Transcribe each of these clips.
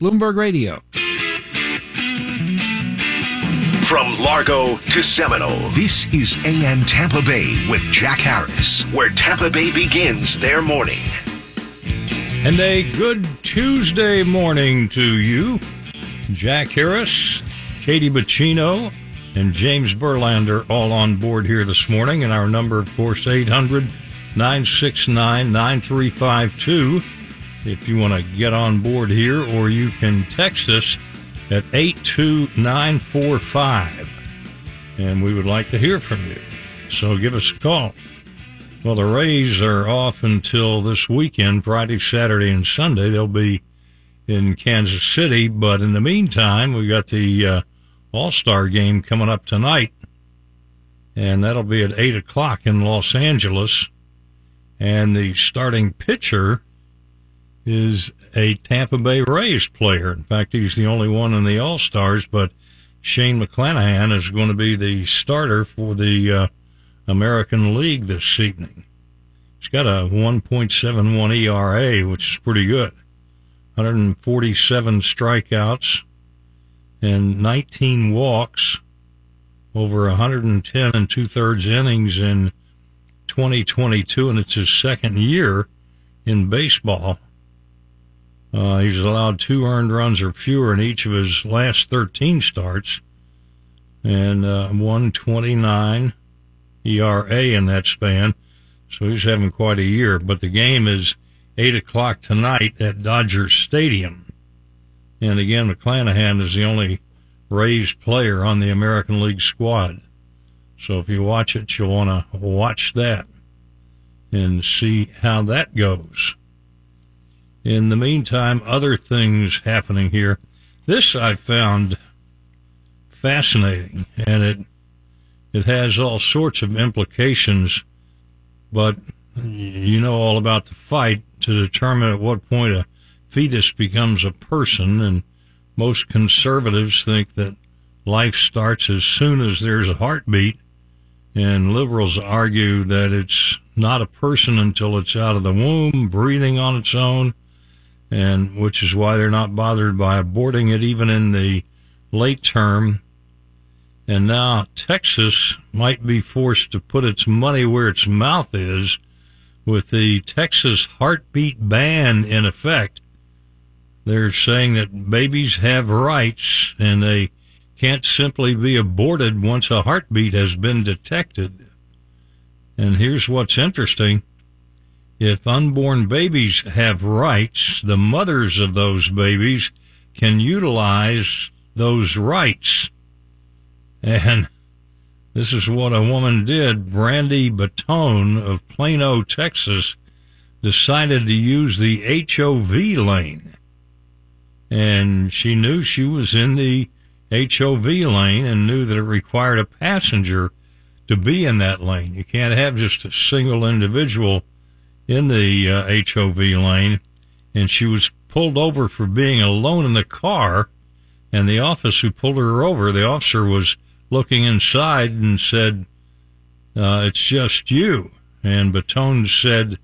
Bloomberg Radio. From Largo to Seminole, this is AM Tampa Bay with Jack Harris, where Tampa Bay begins their morning. And a good Tuesday morning to you. Jack Harris, Katie Bacino, and James Burlander all on board here this morning. And our number, of course, 800 969 9352 if you want to get on board here, or you can text us at 82945. And we would like to hear from you. So give us a call. Well, the Rays are off until this weekend, Friday, Saturday, and Sunday. They'll be in Kansas City, but in the meantime, we've got the uh, All Star game coming up tonight, and that'll be at 8 o'clock in Los Angeles. And the starting pitcher is a Tampa Bay Rays player. In fact, he's the only one in the All Stars, but Shane McClanahan is going to be the starter for the uh, American League this evening. He's got a 1.71 ERA, which is pretty good. 147 strikeouts and 19 walks over 110 and two thirds innings in 2022, and it's his second year in baseball. Uh, he's allowed two earned runs or fewer in each of his last 13 starts, and uh, 129 ERA in that span. So he's having quite a year. But the game is 8 o'clock tonight at Dodger Stadium. And again, McClanahan is the only Rays player on the American League squad. So if you watch it, you'll want to watch that and see how that goes. In the meantime, other things happening here. This I found fascinating, and it it has all sorts of implications. But you know all about the fight to determine at what point a fetus becomes a person, and most conservatives think that life starts as soon as there's a heartbeat, and liberals argue that it's not a person until it's out of the womb, breathing on its own and which is why they're not bothered by aborting it even in the late term. And now Texas might be forced to put its money where its mouth is with the Texas heartbeat ban in effect. They're saying that babies have rights and they can't simply be aborted once a heartbeat has been detected. And here's what's interesting if unborn babies have rights, the mothers of those babies can utilize those rights. And this is what a woman did. Brandy Bottone of Plano, Texas, decided to use the HOV lane. And she knew she was in the HOV lane and knew that it required a passenger to be in that lane. You can't have just a single individual in the uh, HOV lane, and she was pulled over for being alone in the car. And the officer who pulled her over, the officer was looking inside and said, uh, "It's just you." And Bottone said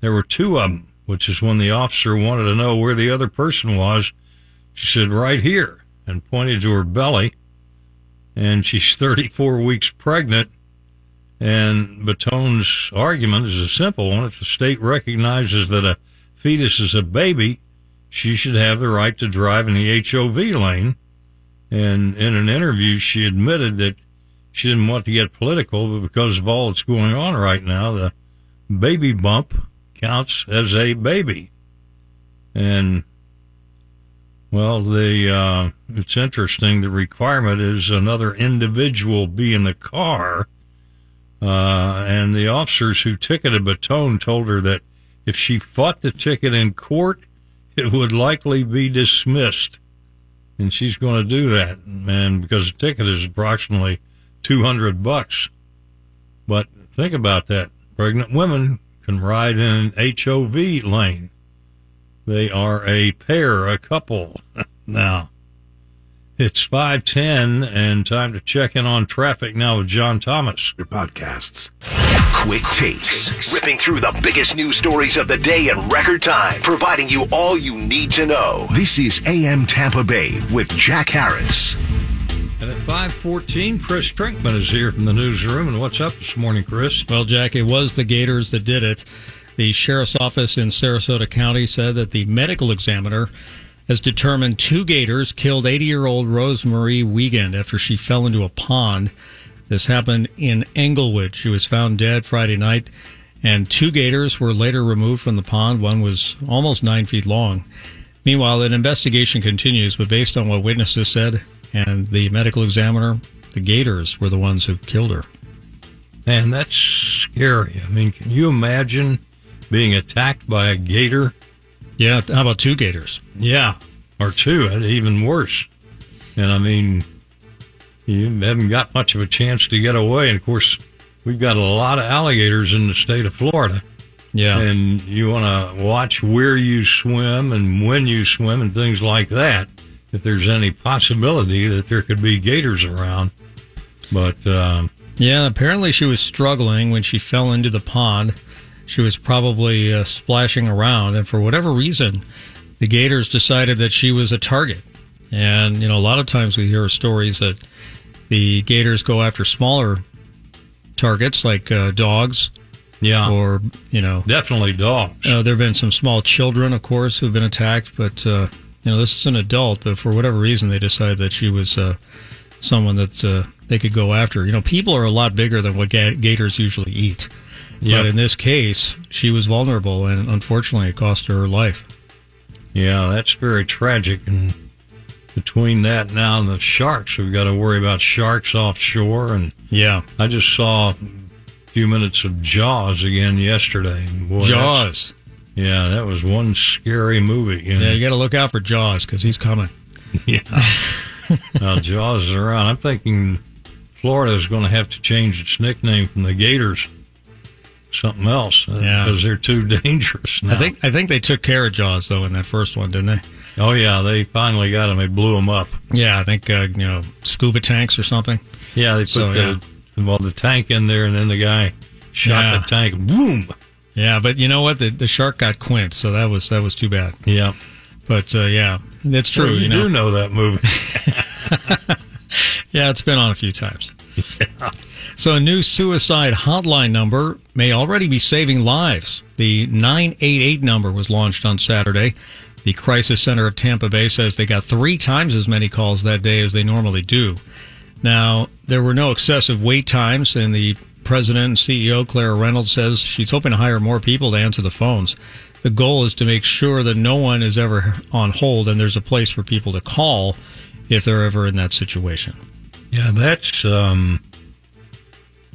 there were two of them, which is when the officer wanted to know where the other person was. She said, "Right here," and pointed to her belly. And she's 34 weeks pregnant and Bottone's argument is a simple one. If the state recognizes that a fetus is a baby, she should have the right to drive in the HOV lane. And in an interview, she admitted that she didn't want to get political, but because of all that's going on right now, the baby bump counts as a baby. And well, the uh, it's interesting. The requirement is another individual be in the car uh, and the officers who ticketed Bottone told her that if she fought the ticket in court, it would likely be dismissed. And she's going to do that, and because the ticket is approximately 200 bucks. But think about that. Pregnant women can ride in an HOV lane. They are a pair, a couple now. It's 510 and time to check in on traffic now with John Thomas. Your podcasts. Quick takes, ripping through the biggest news stories of the day in record time, providing you all you need to know. This is AM Tampa Bay with Jack Harris. And at 514, Chris Trinkman is here from the newsroom. And what's up this morning, Chris? Well, Jack, it was the Gators that did it. The sheriff's office in Sarasota County said that the medical examiner has determined two gators killed 80 year old Rosemarie Wiegand after she fell into a pond. This happened in Englewood. She was found dead Friday night, and two gators were later removed from the pond. One was almost nine feet long. Meanwhile, an investigation continues, but based on what witnesses said and the medical examiner, the gators were the ones who killed her. And that's scary. I mean, can you imagine being attacked by a gator? Yeah, how about two gators? Yeah, or two, even worse. And I mean, you haven't got much of a chance to get away. And of course, we've got a lot of alligators in the state of Florida. Yeah. And you want to watch where you swim and when you swim and things like that. If there's any possibility that there could be gators around. But, um, yeah, apparently she was struggling when she fell into the pond she was probably uh, splashing around, and for whatever reason, the Gators decided that she was a target. And you know, a lot of times we hear stories that the Gators go after smaller targets like uh, dogs. Yeah. Or, you know. Definitely dogs. Uh, there have been some small children, of course, who've been attacked, but, uh, you know, this is an adult, but for whatever reason, they decided that she was uh, someone that uh, they could go after. You know, people are a lot bigger than what gators usually eat. Yep. But in this case, she was vulnerable, and unfortunately, it cost her her life. Yeah, that's very tragic. And between that now and the sharks, we've got to worry about sharks offshore. And yeah, I just saw a few minutes of Jaws again yesterday. Boy, Jaws. Yeah, that was one scary movie. You know? Yeah, you got to look out for Jaws because he's coming. yeah. now Jaws is around. I'm thinking Florida is going to have to change its nickname from the Gators something else uh, yeah. because they're too dangerous. Now. I think I think they took care of Jaws though in that first one, didn't they? Oh yeah, they finally got him. They blew him up. Yeah, I think uh, you know scuba tanks or something. Yeah, they put so, the yeah. well the tank in there, and then the guy shot yeah. the tank. Boom. Yeah, but you know what? The, the shark got Quint, so that was that was too bad. Yeah, but uh, yeah, that's true. Well, you, you know? do know that movie. yeah, it's been on a few times. Yeah. So, a new suicide hotline number may already be saving lives. The 988 number was launched on Saturday. The Crisis Center of Tampa Bay says they got three times as many calls that day as they normally do. Now, there were no excessive wait times, and the president and CEO, Clara Reynolds, says she's hoping to hire more people to answer the phones. The goal is to make sure that no one is ever on hold and there's a place for people to call if they're ever in that situation. Yeah, that's um,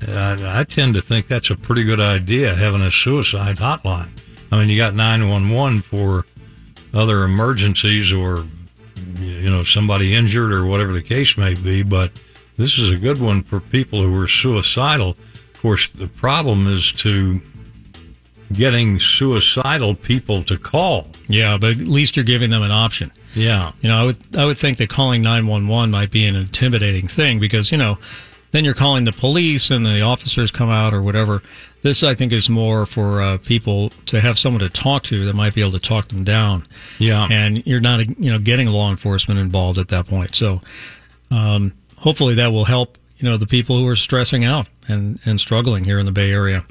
I, I tend to think that's a pretty good idea, having a suicide hotline. I mean, you got 911 for other emergencies or, you know, somebody injured or whatever the case may be, but this is a good one for people who are suicidal. Of course, the problem is to getting suicidal people to call. Yeah, but at least you're giving them an option. Yeah. You know, I would I would think that calling 911 might be an intimidating thing because, you know, then you're calling the police and the officers come out or whatever. This, I think, is more for uh, people to have someone to talk to that might be able to talk them down. Yeah. And you're not, you know, getting law enforcement involved at that point. So, um, hopefully that will help, you know, the people who are stressing out and, and struggling here in the Bay Area.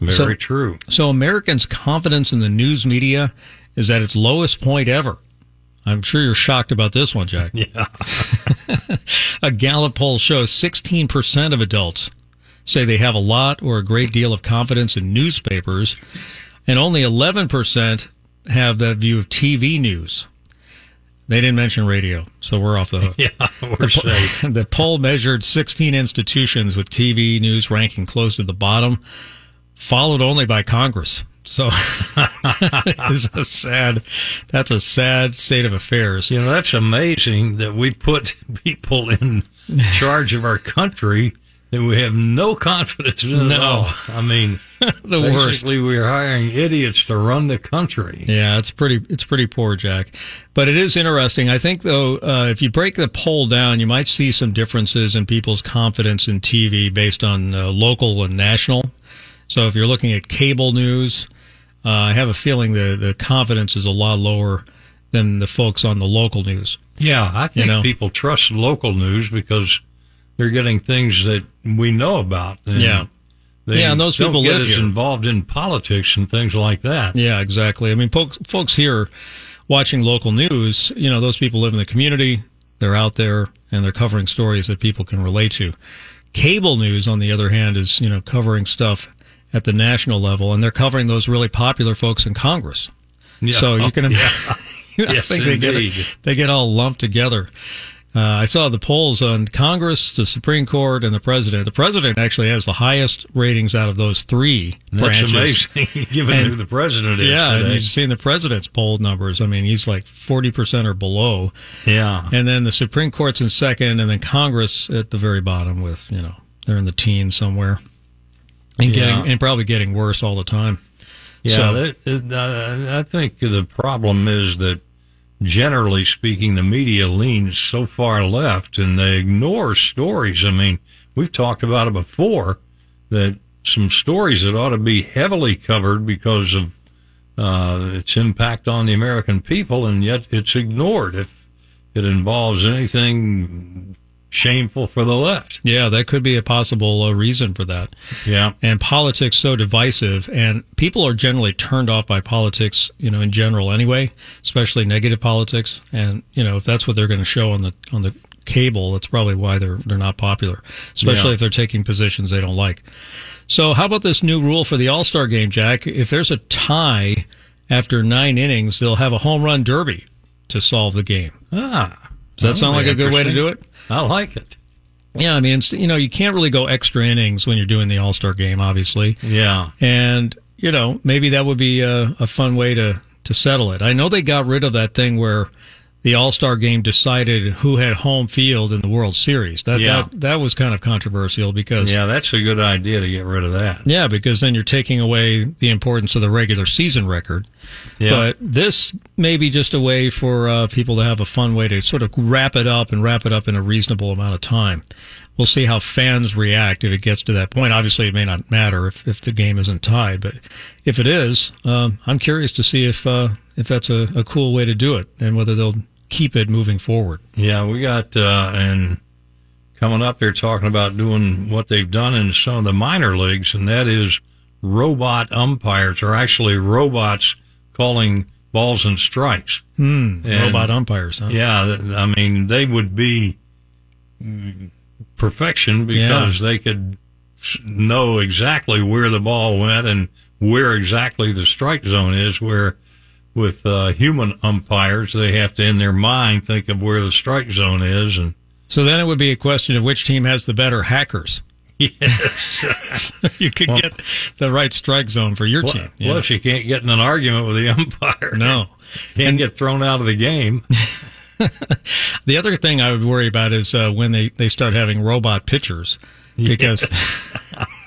Very so, true. So Americans' confidence in the news media is at its lowest point ever. I'm sure you're shocked about this one, Jack. Yeah. a Gallup poll shows 16% of adults say they have a lot or a great deal of confidence in newspapers, and only 11% have that view of TV news. They didn't mention radio, so we're off the hook. Yeah, we're the, safe. The poll measured 16 institutions with TV news ranking close to the bottom, followed only by Congress. So it's a sad. That's a sad state of affairs. You know, that's amazing that we put people in charge of our country that we have no confidence in No. I mean, the worst. basically, we're hiring idiots to run the country. Yeah, it's pretty it's pretty poor, Jack. But it is interesting. I think though, uh, if you break the poll down, you might see some differences in people's confidence in TV based on uh, local and national. So if you're looking at cable news, uh, I have a feeling the the confidence is a lot lower than the folks on the local news. Yeah, I think You know? people trust local news because they're getting things that we know about. And Yeah. Yeah, and those people get live involved in politics and things like that. Yeah, exactly. I mean, folks, folks here watching local news, you know, those people live in the community. They're out there and they're covering stories that people can relate to. Cable news, on the other hand, is, you know, covering stuff at the national level and they're covering those really popular folks in Congress. Yeah. So you can, Oh, yeah. I Yes, think they get, they get all lumped together. Uh, I saw the polls on Congress, the Supreme Court, and the president. The president actually has the highest ratings out of those three That's branches. amazing, given And- who the president is Yeah, and today. you've seen the president's poll numbers. I mean, he's like 40% or below. Yeah. And then the Supreme Court's in second, and then Congress at the very bottom with, you know, they're in the teens somewhere. And Yeah. getting and probably getting worse all the time. Yeah, So- that, uh, I think the problem is that generally speaking, the media leans so far left and they ignore stories. I mean, we've talked about it before that some stories that ought to be heavily covered because of uh, its impact on the American people, and yet it's ignored if it involves anything shameful for the left. Yeah, that could be a possible uh, reason for that. Yeah. and politics so divisive and people are generally turned off by politics you know in general anyway especially negative politics and you know if that's what they're going to show on the on the cable that's probably why they're they're not popular especially Yeah. if they're taking positions they don't like so how about this new rule for the all-star game jack if there's a tie after 9 innings they'll have a home run derby to solve the game Ah. does that sound like a good way to do it I like it. yeah i mean you know you can't really go extra innings when you're doing the all-star game obviously Yeah. and you know maybe that would be a, a fun way to to settle it. I know they got rid of that thing where the All Star game decided who had home field in the World Series. That Yeah. that that was kind of controversial because Yeah, that's a good idea to get rid of that. yeah, because then you're taking away the importance of the regular season record. Yeah. But this may be just a way for uh, people to have a fun way to sort of wrap it up and wrap it up in a reasonable amount of time. We'll see how fans react if it gets to that point. Obviously, it may not matter if, if the game isn't tied, but if it is, um, I'm curious to see if uh, if that's a, a cool way to do it and whether they'll keep it moving forward. Yeah, we got uh, and coming up, they're talking about doing what they've done in some of the minor leagues, and that is robot umpires, are actually robots calling balls and strikes. Hmm. And- Robot umpires, huh? Yeah, I mean they would be perfection because they could know exactly where the ball went and where exactly the strike zone is. Where with uh, human umpires, they have to in their mind think of where the strike zone is and. So then it would be a question of which team has the better hackers. Yes. you could Well- get the right strike zone for your team. you Plus, you can't get in an argument with the umpire. no. Can't get thrown out of the game. The other thing I would worry about is uh, when they, they start having robot pitchers because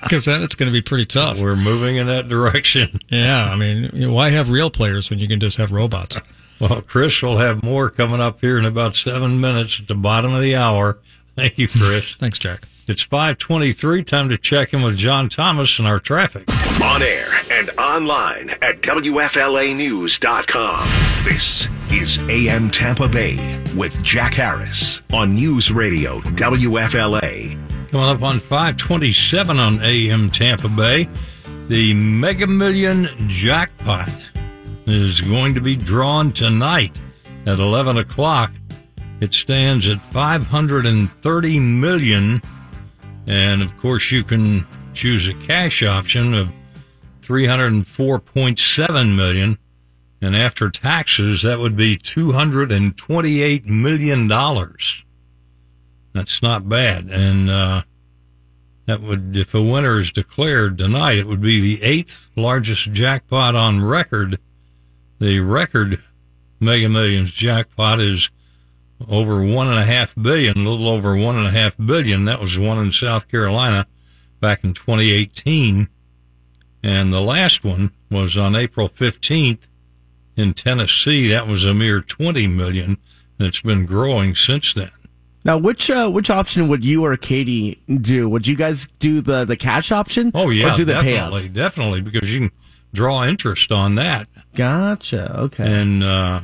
because then it's going to be pretty tough. We're moving in that direction. Yeah, I mean, you know, why have real players when you can just have robots? Well, Chris will have more coming up here in about seven minutes at the bottom of the hour. Thank you, Chris. Thanks, Jack. It's 523. Time to check in with John Thomas and our traffic. On air and online at WFLAnews.com. This is AM Tampa Bay with Jack Harris on News Radio WFLA. Coming up on 527 on AM Tampa Bay, the Mega Million jackpot is going to be drawn tonight at 11 o'clock. It stands at 530 million. And of course, you can choose a cash option of 304.7 million. And after taxes, that would be $228 million. That's not bad. And, uh, that would, if a winner is declared tonight, it would be the eighth largest jackpot on record. The record Mega Millions jackpot is over one and a half billion, a little over one and a half billion. That was one in South Carolina back in 2018. And the last one was on April 15th in Tennessee. That was a mere 20 million, and it's been growing since then. Now, which uh, which option would you or Katie do? Would you guys do the, the cash option? Oh yeah, or do the definitely, payouts? definitely, because you can draw interest on that. Gotcha. Okay. And uh,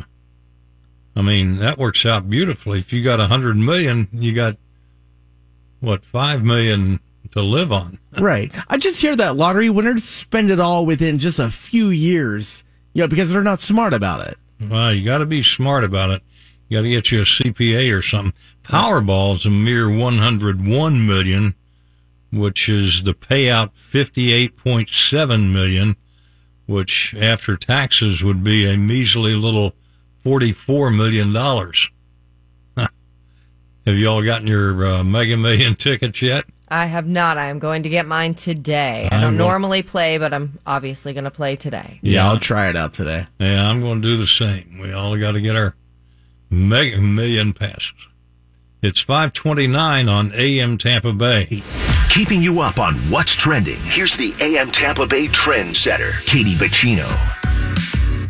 I mean that works out beautifully. If you got a hundred million, you got what five million to live on. right. I just hear that lottery winners spend it all within just a few years. You know, because they're not smart about it. Well, you got to be smart about it. You got to get you a CPA or something. Powerball's a mere 101 million, which is the payout 58.7 million, which after taxes would be a measly little 44 million dollars. Have you all gotten your uh, Mega Million tickets yet? I have not. I am going to get mine today. I I don't will- normally play, but I'm obviously going to play today. Yeah, I'll try it out today. Yeah, I'm going to do the same. We all got to get our Mega Million passes. It's 529 on AM Tampa Bay. Keeping you up on what's trending. Here's the AM Tampa Bay trend setter, Katie Bacino.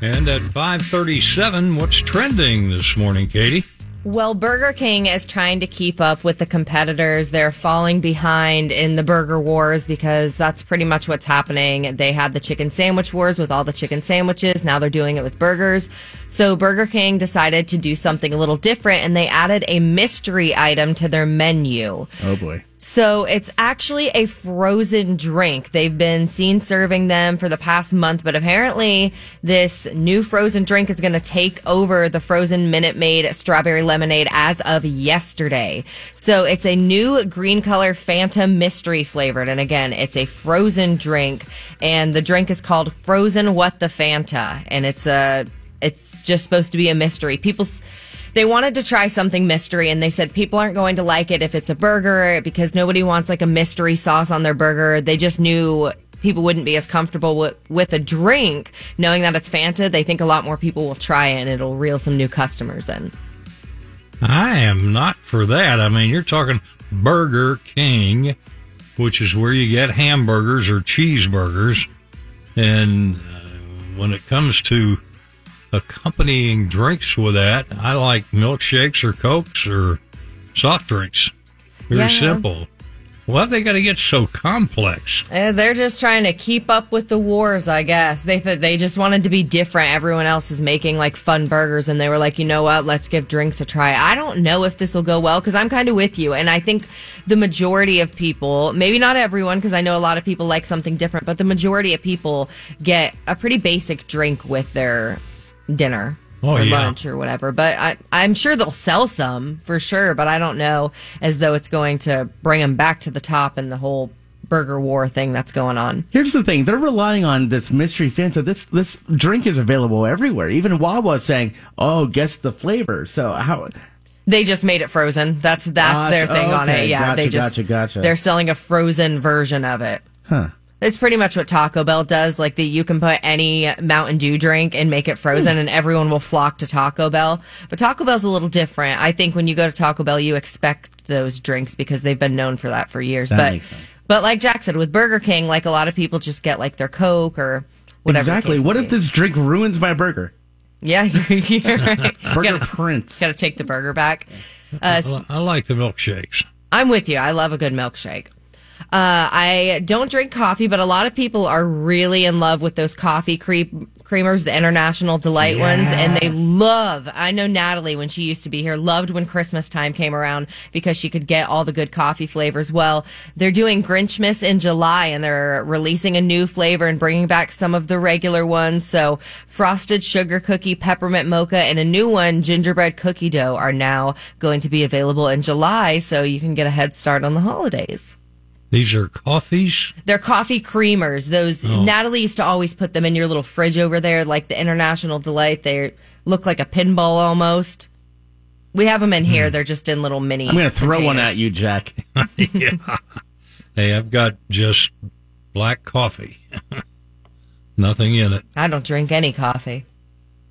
And at 537, what's trending this morning, Katie? Well, Burger King is trying to keep up with the competitors. They're falling behind in the burger wars because that's pretty much what's happening. They had the chicken sandwich wars with all the chicken sandwiches. Now they're doing it with burgers. So Burger King decided to do something a little different and they added a mystery item to their menu. Oh boy. So it's actually a frozen drink. They've been seen serving them for the past month, but apparently this new frozen drink is going to take over the frozen Minute Maid strawberry lemonade as of yesterday. So it's a new green color Phantom mystery flavored. And again, it's a frozen drink and the drink is called Frozen What the Fanta. And it's a, it's just supposed to be a mystery. People, they wanted to try something mystery and they said people aren't going to like it if it's a burger because nobody wants like a mystery sauce on their burger. They just knew people wouldn't be as comfortable with, with a drink knowing that it's Fanta. They think a lot more people will try it and it'll reel some new customers in. I am not for that. I mean, you're talking Burger King, which is where you get hamburgers or cheeseburgers. And uh, when it comes to accompanying drinks with that, I like milkshakes or Cokes or soft drinks. Very Yeah. simple. Why have they got to get so complex? Uh, they're just trying to keep up with the wars, I guess. They th- they just wanted to be different. Everyone else is making like fun burgers, and they were like, you know what? Let's give drinks a try. I don't know if this will go well because I'm kind of with you, and I think the majority of people, maybe not everyone, because I know a lot of people like something different, but the majority of people get a pretty basic drink with their dinner. Oh, or yeah. lunch or whatever, but I, I'm sure they'll sell some for sure. But I don't know as though it's going to bring them back to the top and the whole burger war thing that's going on. Here's the thing: they're relying on this mystery Fanta. This this drink is available everywhere. Even Wawa saying, "Oh, guess the flavor." So how? They just made it frozen. That's that's Ah, their thing on it. okay. Yeah, they just gotcha, gotcha. they're selling a frozen version of it. Huh? It's pretty much what Taco Bell does. Like the you can put any Mountain Dew drink and make it frozen, and everyone will flock to Taco Bell. But Taco Bell's a little different. I think when you go to Taco Bell, you expect those drinks because they've been known for that for years. That but but like Jack said, with Burger King, like a lot of people just get like their Coke or whatever. exactly. What if be. this drink ruins my burger? Yeah, you're, you're right. Burger gotta, Prince. gotta take the burger back. Uh, I like the milkshakes. I'm with you. I love a good milkshake. Uh, I don't drink coffee, but a lot of people are really in love with those coffee cre- creamers, the International Delight ones, and they love. I know Natalie when she used to be here loved when Christmas time came around because she could get all the good coffee flavors. Well, they're doing Grinchmas in July, and they're releasing a new flavor and bringing back some of the regular ones. So, frosted sugar cookie, peppermint mocha, and a new one, gingerbread cookie dough, are now going to be available in July, so you can get a head start on the holidays. These are coffees. They're coffee creamers. Those oh. Natalie used to always put them in your little fridge over there, like the International Delight. They look like a pinball almost. We have them in hmm. here. They're just in little mini. I'm going to throw one at you, Jack. yeah. Hey, I've got just black coffee. Nothing in it. I don't drink any coffee.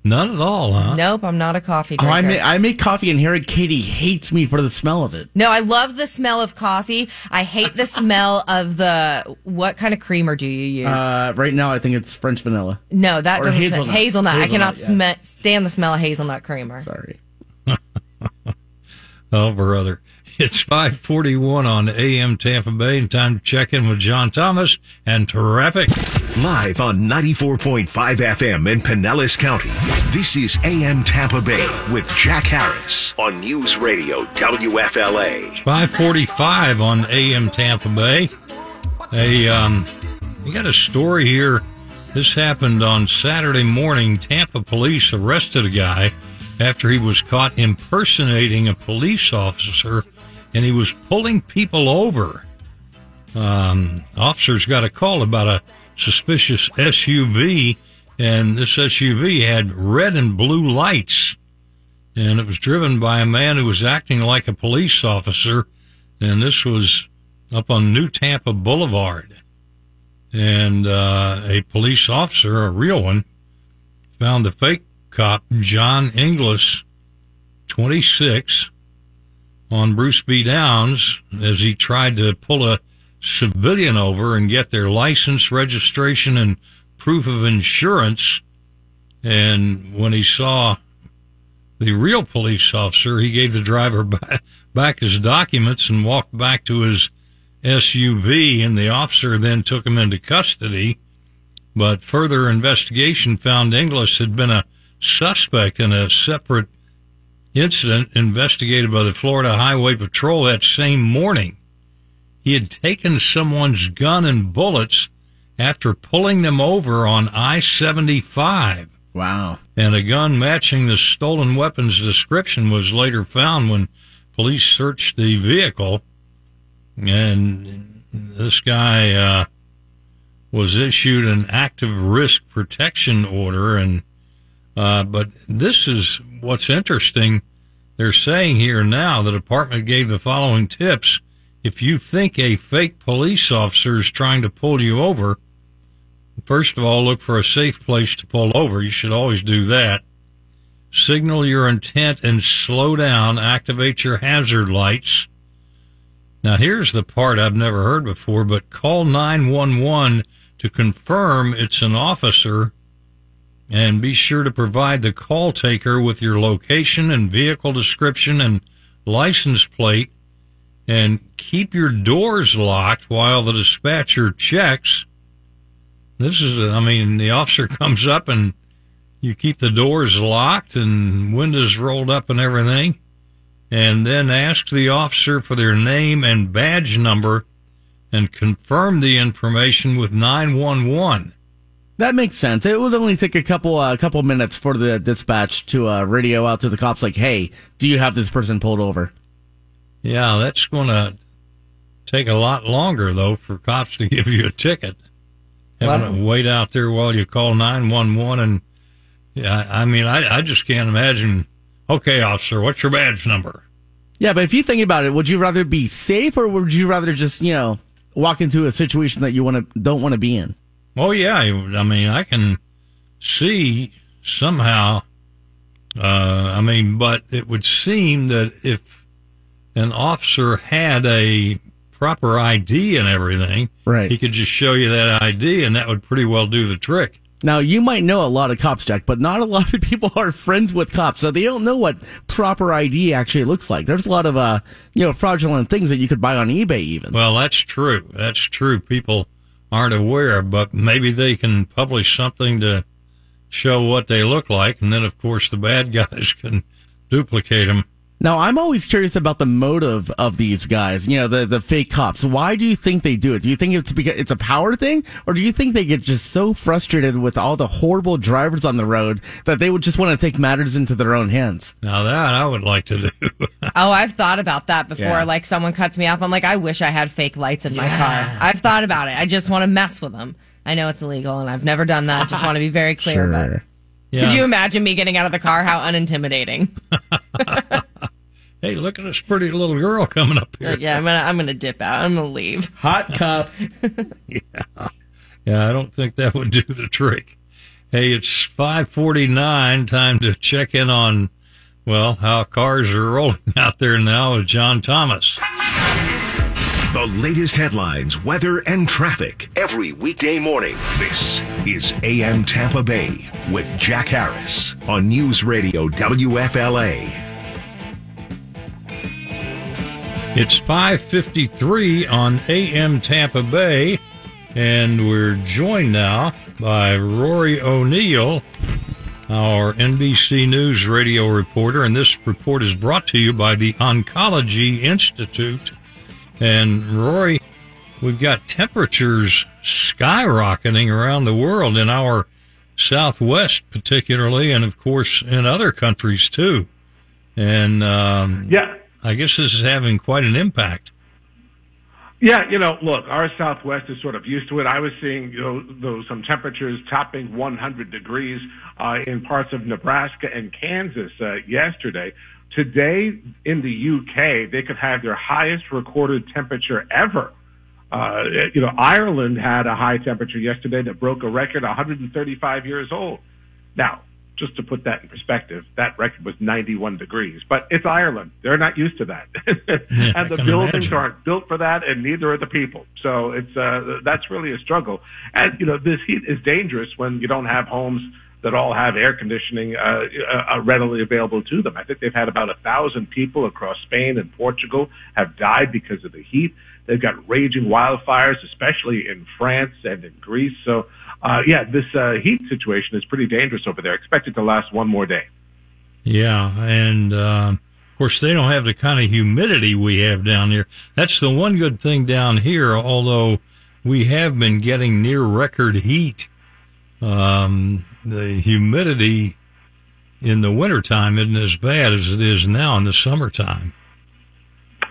None at all, huh? Nope, I'm not a coffee Oh, drinker. I make, I make coffee in here, and Katie hates me for the smell of it. no, I love the smell of coffee. I hate the smell of the what kind of creamer do you use? Uh, right now, I think it's French vanilla. no, that or doesn't hazelnut. hazelnut. I cannot Hazelnut, sm- stand the smell of hazelnut creamer. Sorry. Oh, brother. It's 541 on AM Tampa Bay and time to check in with John Thomas and traffic. Live on 94.5 FM in Pinellas County. This is AM Tampa Bay with Jack Harris on News Radio WFLA. 545 on AM Tampa Bay. A, um, we got a story here. This happened on Saturday morning. Tampa police arrested a guy after he was caught impersonating a police officer and he was pulling people over. Um, officers got a call about a suspicious SUV and this SUV had red and blue lights and it was driven by a man who was acting like a police officer, and this was up on New Tampa Boulevard. And uh, a police officer, a real one, found the fake cop, John Inglis, 26, on Bruce B. Downs as he tried to pull a civilian over and get their license, registration, and proof of insurance. And when he saw the real police officer, he gave the driver back, his documents and walked back to his SUV, and the officer then took him into custody. But further investigation found Inglis had been a suspect in a separate incident investigated by the Florida Highway Patrol that same morning. He had taken someone's gun and bullets after pulling them over on I 75 Wow. and a gun matching the stolen weapon's description was later found when police searched the vehicle. And this guy uh, was issued an active risk protection order. And uh, but this is what's interesting. They're saying here now the department gave the following tips: if you think a fake police officer is trying to pull you over, First of all, look for a safe place to pull over. You should always do that. Signal your intent and slow down. Activate your hazard lights. Now, here's the part I've never heard before, but call 911 to confirm it's an officer and be sure to provide the call taker with your location and vehicle description and license plate and keep your doors locked while the dispatcher checks. This is, I mean, the officer comes up and you keep the doors locked and windows rolled up and everything, and then ask the officer for their name and badge number and confirm the information with 911. That makes sense. It would only take a couple a uh, couple minutes for the dispatch to uh, radio out to the cops, like, "Hey, do you have this person pulled over?" Yeah, that's going to take a lot longer, though, for cops to give you a ticket. Having to wait out there while you call 911. And yeah, I mean, I, I just can't imagine. Okay, officer, what's your badge number? Yeah, but if you think about it, would you rather be safe or would you rather just you know walk into a situation that you want to don't want to be in? Oh, yeah. I mean, I can see somehow. Uh, I mean, but it would seem that if an officer had a proper ID and everything, Right. he could just show you that ID and that would pretty well do the trick. Now you might know a lot of cops, Jack, but not a lot of people are friends with cops, so they don't know what proper ID actually looks like. There's a lot of uh, you know, fraudulent things that you could buy on eBay, even. Well, that's true. That's true. People aren't aware, but maybe they can publish something to show what they look like, and then of course the bad guys can duplicate them. Now I'm always curious about the motive of these guys. You know, the the fake cops. Why do you think they do it? Do you think it's because it's a power thing, or do you think they get just so frustrated with all the horrible drivers on the road that they would just want to take matters into their own hands? Now that I would like to do. Oh, I've thought about that before. Yeah. Like someone cuts me off, I'm like, I wish I had fake lights in my car. I've thought about it. I just want to mess with them. I know it's illegal, and I've never done that. Just want to be very clear about it. Yeah. Could you imagine me getting out of the car? How unintimidating! Hey, look at this pretty little girl coming up here. Like, yeah, I'm gonna, I'm gonna dip out. I'm gonna leave. Hot cup. Yeah, I don't think that would do the trick. Hey, it's 549. Time to check in on, well, how cars are rolling out there now with John Thomas. The latest headlines, weather, and traffic every weekday morning. This is AM Tampa Bay with Jack Harris on News Radio WFLA. It's 553 on AM Tampa Bay, and we're joined now by Rory O'Neill, our NBC News radio reporter. And this report is brought to you by the Oncology Institute. And Rory, we've got temperatures skyrocketing around the world in our southwest, particularly, and of course in other countries too. And um, yeah I guess this is having quite an impact. Yeah, you know, look, our Southwest is sort of used to it. I was seeing, you know, those some temperatures topping 100 degrees uh, in parts of Nebraska and Kansas uh, yesterday. Today in the UK, they could have their highest recorded temperature ever. Uh, you know, Ireland had a high temperature yesterday that broke a record 135 years old. Now, just to put that in perspective, that record was 91 degrees, but it's Ireland. They're not used to that. Yeah, and the buildings imagine. aren't built for that and neither are the people. So it's, uh, that's really a struggle. And, you know, this heat is dangerous when you don't have homes that all have air conditioning, uh, uh, readily available to them. I think they've had about a thousand people across Spain and Portugal have died because of the heat. They've got raging wildfires, especially in France and in Greece. So, uh, yeah, this uh, heat situation is pretty dangerous over there. Expected to last one more day. Yeah, and uh, of course they don't have the kind of humidity we have down here. That's the one good thing down here. Although we have been getting near record heat, um, the humidity in the wintertime isn't as bad as it is now in the summertime.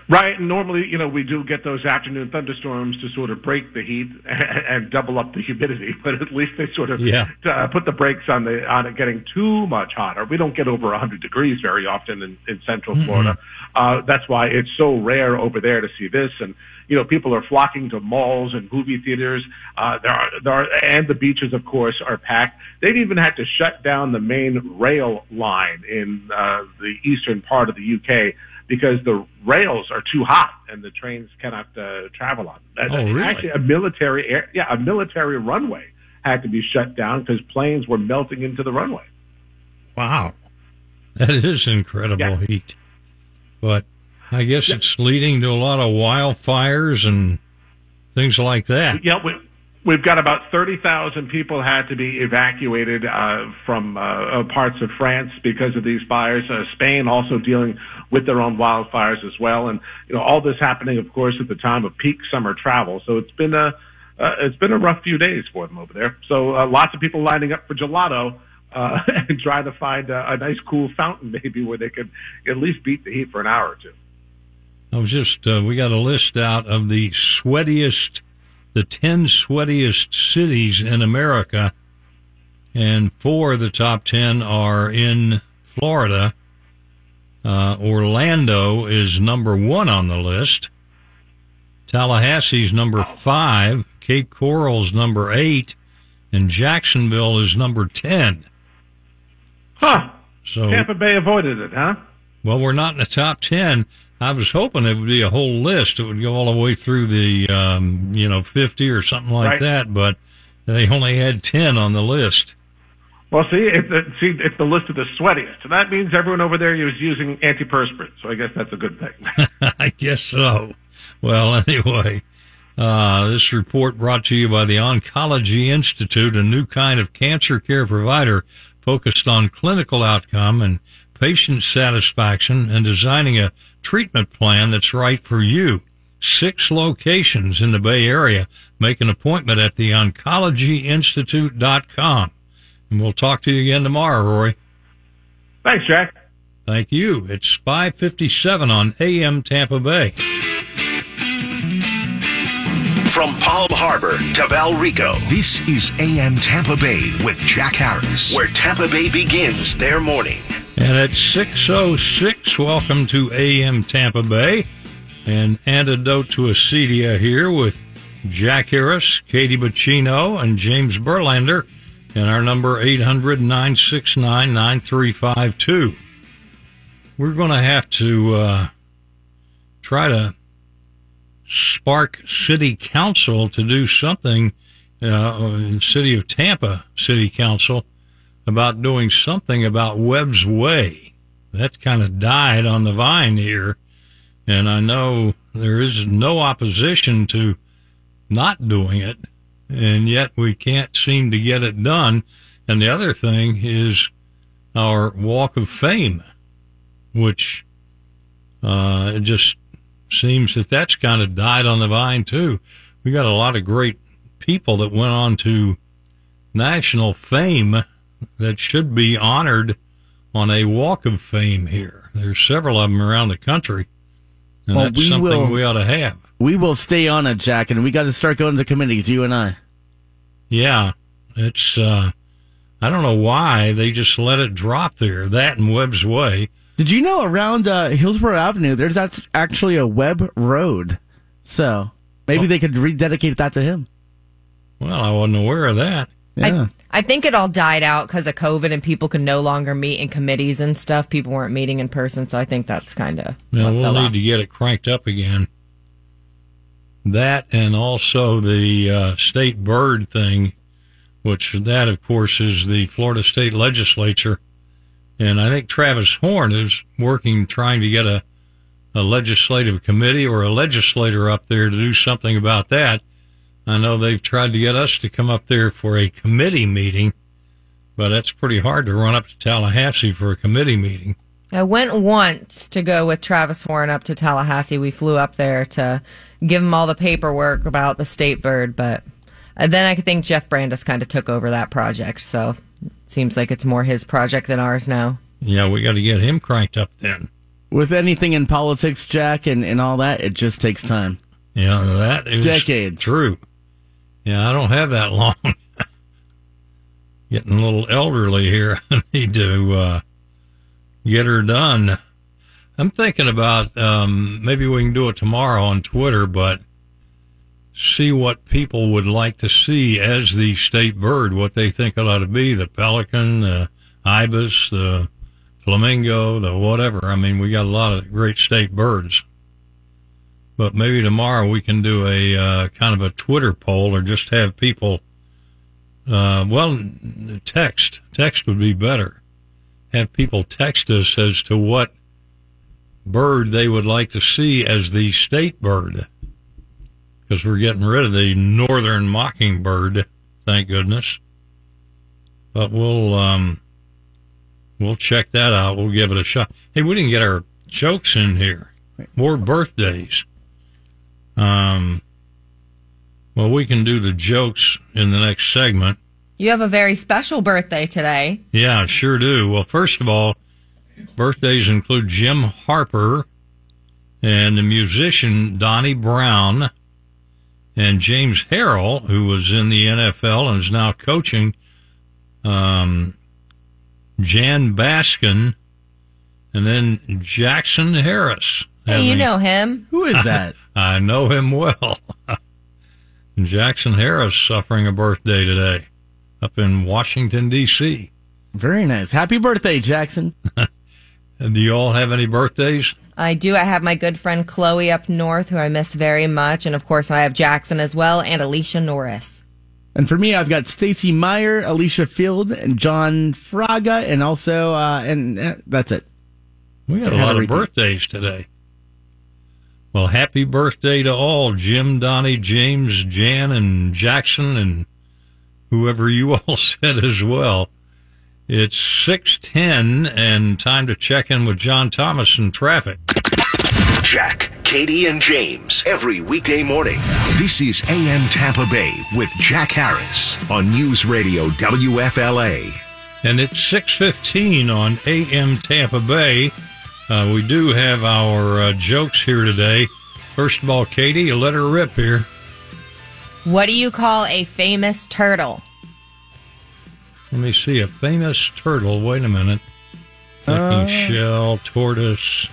Right. And normally, you know, we do get those afternoon thunderstorms to sort of break the heat and double up the humidity, but at least they sort of yeah. uh, put the brakes on the on it getting too much hotter. We don't get over a 100 degrees very often in, in central mm-hmm. Florida. Uh, that's why it's so rare over there to see this. And, you know, people are flocking to malls and movie theaters. Uh, there are, there are, and the beaches, of course, are packed. They've even had to shut down the main rail line in, uh, the eastern part of the UK because the rails are too hot and the trains cannot uh, travel on. Them. Oh, really? Actually, a military air, yeah, a military runway had to be shut down because planes were melting into the runway. Wow, that is incredible yeah. heat. But I guess yeah. it's leading to a lot of wildfires and things like that. Yeah, we, We've got about 30,000 people had to be evacuated uh, from uh, parts of France because of these fires. Uh, Spain also dealing with their own wildfires as well, and you know all this happening, of course, at the time of peak summer travel. So it's been a uh, it's been a rough few days for them over there. So uh, lots of people lining up for gelato uh, and try to find a, a nice cool fountain maybe where they could at least beat the heat for an hour or two. I was just uh, we got a list out of the sweatiest the 10 sweatiest cities in America, and four of the top 10 are in Florida. Uh, Orlando is number one on the list. Tallahassee's number five. Cape Coral's number eight. And Jacksonville is number 10. Huh. So Tampa Bay avoided it, huh? Well, we're not in the top 10. I was hoping it would be a whole list. It would go all the way through the, um, you know, 50 or something like right. that, but they only had 10 on the list. Well, see, it's, see, it's the list of the sweatiest. So that means everyone over there is using antiperspirant. So I guess that's a good thing. I guess so. Well, anyway, uh, this report brought to you by the Oncology Institute, a new kind of cancer care provider focused on clinical outcome and patient satisfaction and designing a treatment plan that's right for you. Six locations in the Bay Area. Make an appointment at the oncologyinstitute.com. And we'll talk to you again tomorrow, Roy. Thanks, Jack. Thank you. It's 557 on AM Tampa Bay. From Palm Harbor to Valrico, this is AM Tampa Bay with Jack Harris, where Tampa Bay begins their morning. And at 6.06, welcome to AM Tampa Bay. An antidote to acedia here with Jack Harris, Katie Bacino, and James Burlander. and our number 800 969 9352. We're going to have to uh, try to spark city council to do something uh, city of Tampa city council about doing something about Webb's Way. That kind of died on the vine here, and I know there is no opposition to not doing it, and yet we can't seem to get it done. And the other thing is our Walk of Fame, which uh, just seems that that's kind of died on the vine too. We got a lot of great people that went on to national fame that should be honored on a walk of fame here. There's several of them around the country, and Well, that's we something will- we ought to have. We will stay on it, Jack, and we got to start going to committees, you and I. Yeah, it's. uh I don't know why they just let it drop there. That and Webb's Way. Did you know around uh, Hillsborough Avenue, there's that's actually a Webb road. So maybe they could rededicate that to him. Well, I wasn't aware of that. Yeah. I, I think it all died out because of COVID and people could no longer meet in committees and stuff. People weren't meeting in person, so I think that's kind of Now we'll need to get it cranked up again. That and also the uh, state bird thing, which that of course is the Florida State Legislature, and I think Travis Horn is working trying to get a a legislative committee or a legislator up there to do something about that. I know they've tried to get us to come up there for a committee meeting, but that's pretty hard to run up to Tallahassee for a committee meeting. I went once to go with Travis Horn up to Tallahassee. We flew up there to give him all the paperwork about the state bird, but then I think Jeff Brandes kind of took over that project. So seems like it's more his project than ours now. Yeah, we got to get him cranked up then. With anything in politics, Jack, and, and all that, it just takes time. Yeah, that is Decades. true. Yeah, I don't have that long. Getting a little elderly here. I need to uh, get her done. I'm thinking about um, maybe we can do it tomorrow on Twitter, but see what people would like to see as the state bird, what they think it ought to be the pelican, the ibis, the flamingo, the whatever. I mean, we got a lot of great state birds but maybe tomorrow we can do a uh, kind of a Twitter poll or just have people. Uh, well, text text would be better. Have people text us as to what bird they would like to see as the state bird, because we're getting rid of the northern mockingbird, thank goodness. But we'll um, we'll check that out. We'll give it a shot. Hey, we didn't get our jokes in here. More birthdays. Um, well, we can do the jokes in the next segment. You have a very special birthday today. Yeah, sure do. Well, first of all, birthdays include Jim Harper and the musician Donnie Brown and James Harrell, who was in the NFL and is now coaching. Um, Jan Baskin, and then Jackson Harris. Hey, you having- know him. Who is that? I know him well. Jackson Harris suffering a birthday today up in Washington, D.C. Very nice. Happy birthday, Jackson. Do you all have any birthdays? I do. I have my good friend Chloe up north, who I miss very much, and of course I have Jackson as well, and Alicia Norris. And for me, I've got Stacy Meyer, Alicia Field, and John Fraga, and also, uh, and uh, that's it. We got a lot of birthdays today. Well, happy birthday to all Jim, Donnie, James, Jan, and Jackson, and whoever you all said as well. It's 610 and time to check in with John Thomas in traffic. Jack, Katie, and James every weekday morning. This is AM Tampa Bay with Jack Harris on News Radio WFLA. and it's 6.15 on am tampa bay uh, we do have our uh, jokes here today first of all katie you let her rip here What do you call a famous turtle? Let me see a famous turtle wait a minute thinking uh. shell tortoise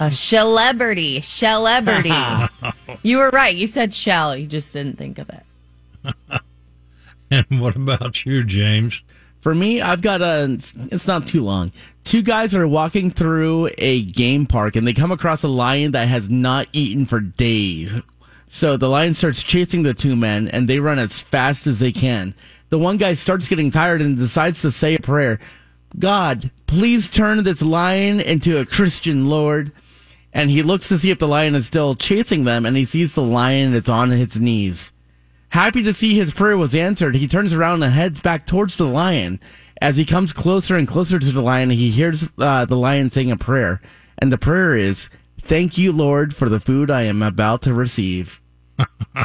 A celebrity. Celebrity. you were right. You said shell. You just didn't think of it. And what about you, James? For me, I've got a. It's not too long. Two guys are walking through a game park and they come across a lion that has not eaten for days. So the lion starts chasing the two men and they run as fast as they can. The one guy starts getting tired and decides to say a prayer. God, please turn this lion into a Christian Lord. And he looks to see if the lion is still chasing them and he sees the lion is on its knees. Happy to see his prayer was answered, he turns around and heads back towards the lion. As he comes closer and closer to the lion, he hears uh, the lion saying a prayer. And the prayer is, Thank you, Lord, for the food I am about to receive.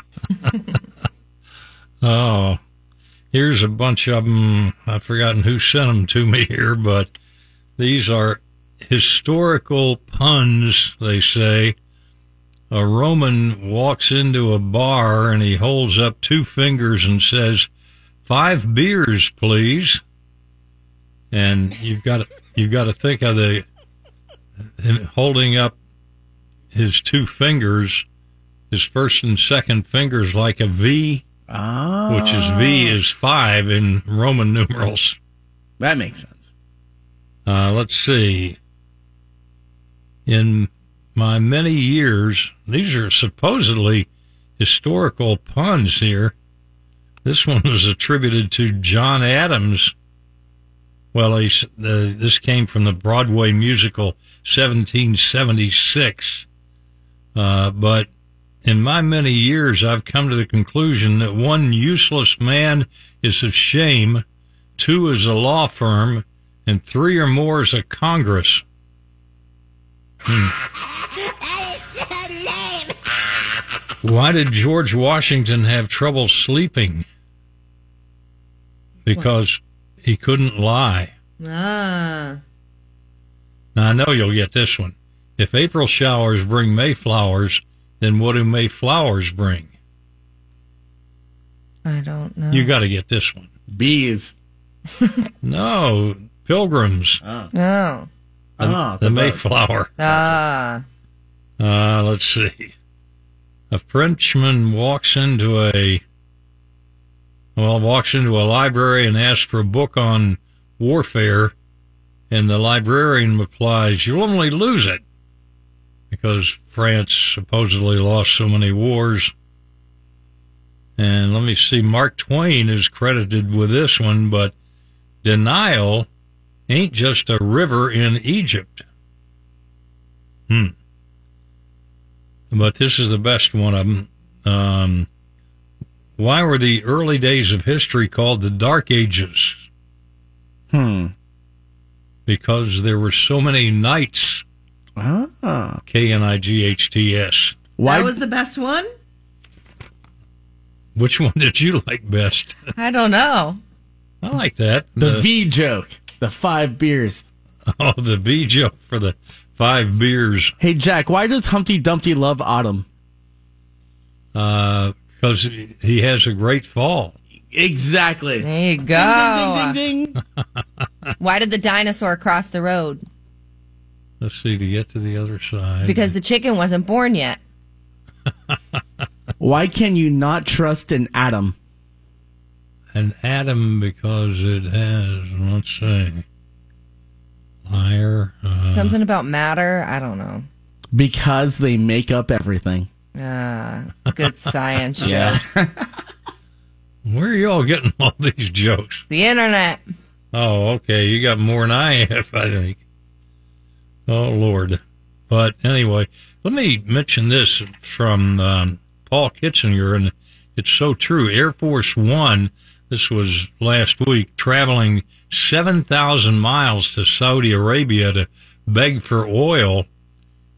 Oh, here's a bunch of them. I've forgotten who sent them to me here, but these are historical puns, they say. A Roman walks into a bar and he holds up two fingers and says, Five beers, please. And you've got to, you've got to think of the holding up his two fingers, his first and second fingers like a V, Ah. which is V is five in Roman numerals. That makes sense. Uh, let's see. In my many years, these are supposedly historical puns here. This one was attributed to John Adams. Well, he's, uh, this came from the Broadway musical 1776. Uh, but in my many years, I've come to the conclusion that one useless man is a shame, two is a law firm, and three or more is a Congress. Hmm. Why did George Washington have trouble sleeping? Because he couldn't lie. Ah. Now I know you'll get this one. If April showers bring Mayflowers, then what do Mayflowers bring? I don't know. You got to get this one. Bees. No, pilgrims. Oh. The, Ah, the the. Mayflower. Ah. Uh, let's see. A Frenchman walks into a well, walks into a library and asks for a book on warfare, and the librarian replies, "You'll only lose it because France supposedly lost so many wars." And let me see, Mark Twain is credited with this one, but denial ain't just a river in Egypt. Hmm but this is the best one of them. Um, why were the early days of history called the Dark Ages? Hmm. Because there were so many nights. Ah. K N I G H T S. Why? That was the best one? Which one did you like best? I don't know. I like that. the V joke. The five beers. oh, the V joke for the five beers. Hey, Jack, why does Humpty Dumpty love autumn? Uh, Because he has a great fall. Exactly. There you go. Ding, ding, ding, ding. Why did the dinosaur cross the road? Let's see to get to the other side. Because the chicken wasn't born yet. Why can you not trust an atom? an atom because it has. Let's see. Liar. Uh, Something about matter? I don't know. Because they make up everything. Ah, good science Yeah. joke. Where are you all getting all these jokes? The internet. Oh, okay. You got more than I have, I think. Oh, Lord. But anyway, let me mention this from um, Paul Kitzinger, and it's so true. Air Force One, this was last week, traveling 7,000 miles to Saudi Arabia to beg for oil.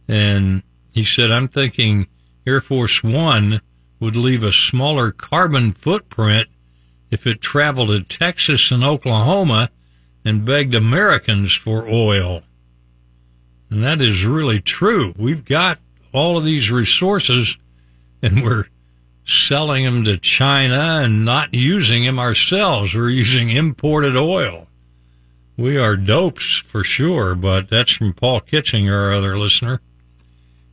And he said, I'm thinking Air Force One would leave a smaller carbon footprint if it traveled to Texas and Oklahoma and begged Americans for oil. And that is really true. We've got all of these resources and we're selling them to China and not using them ourselves. We're using imported oil. We are dopes for sure, but that's from Paul Kitchinger, our other listener.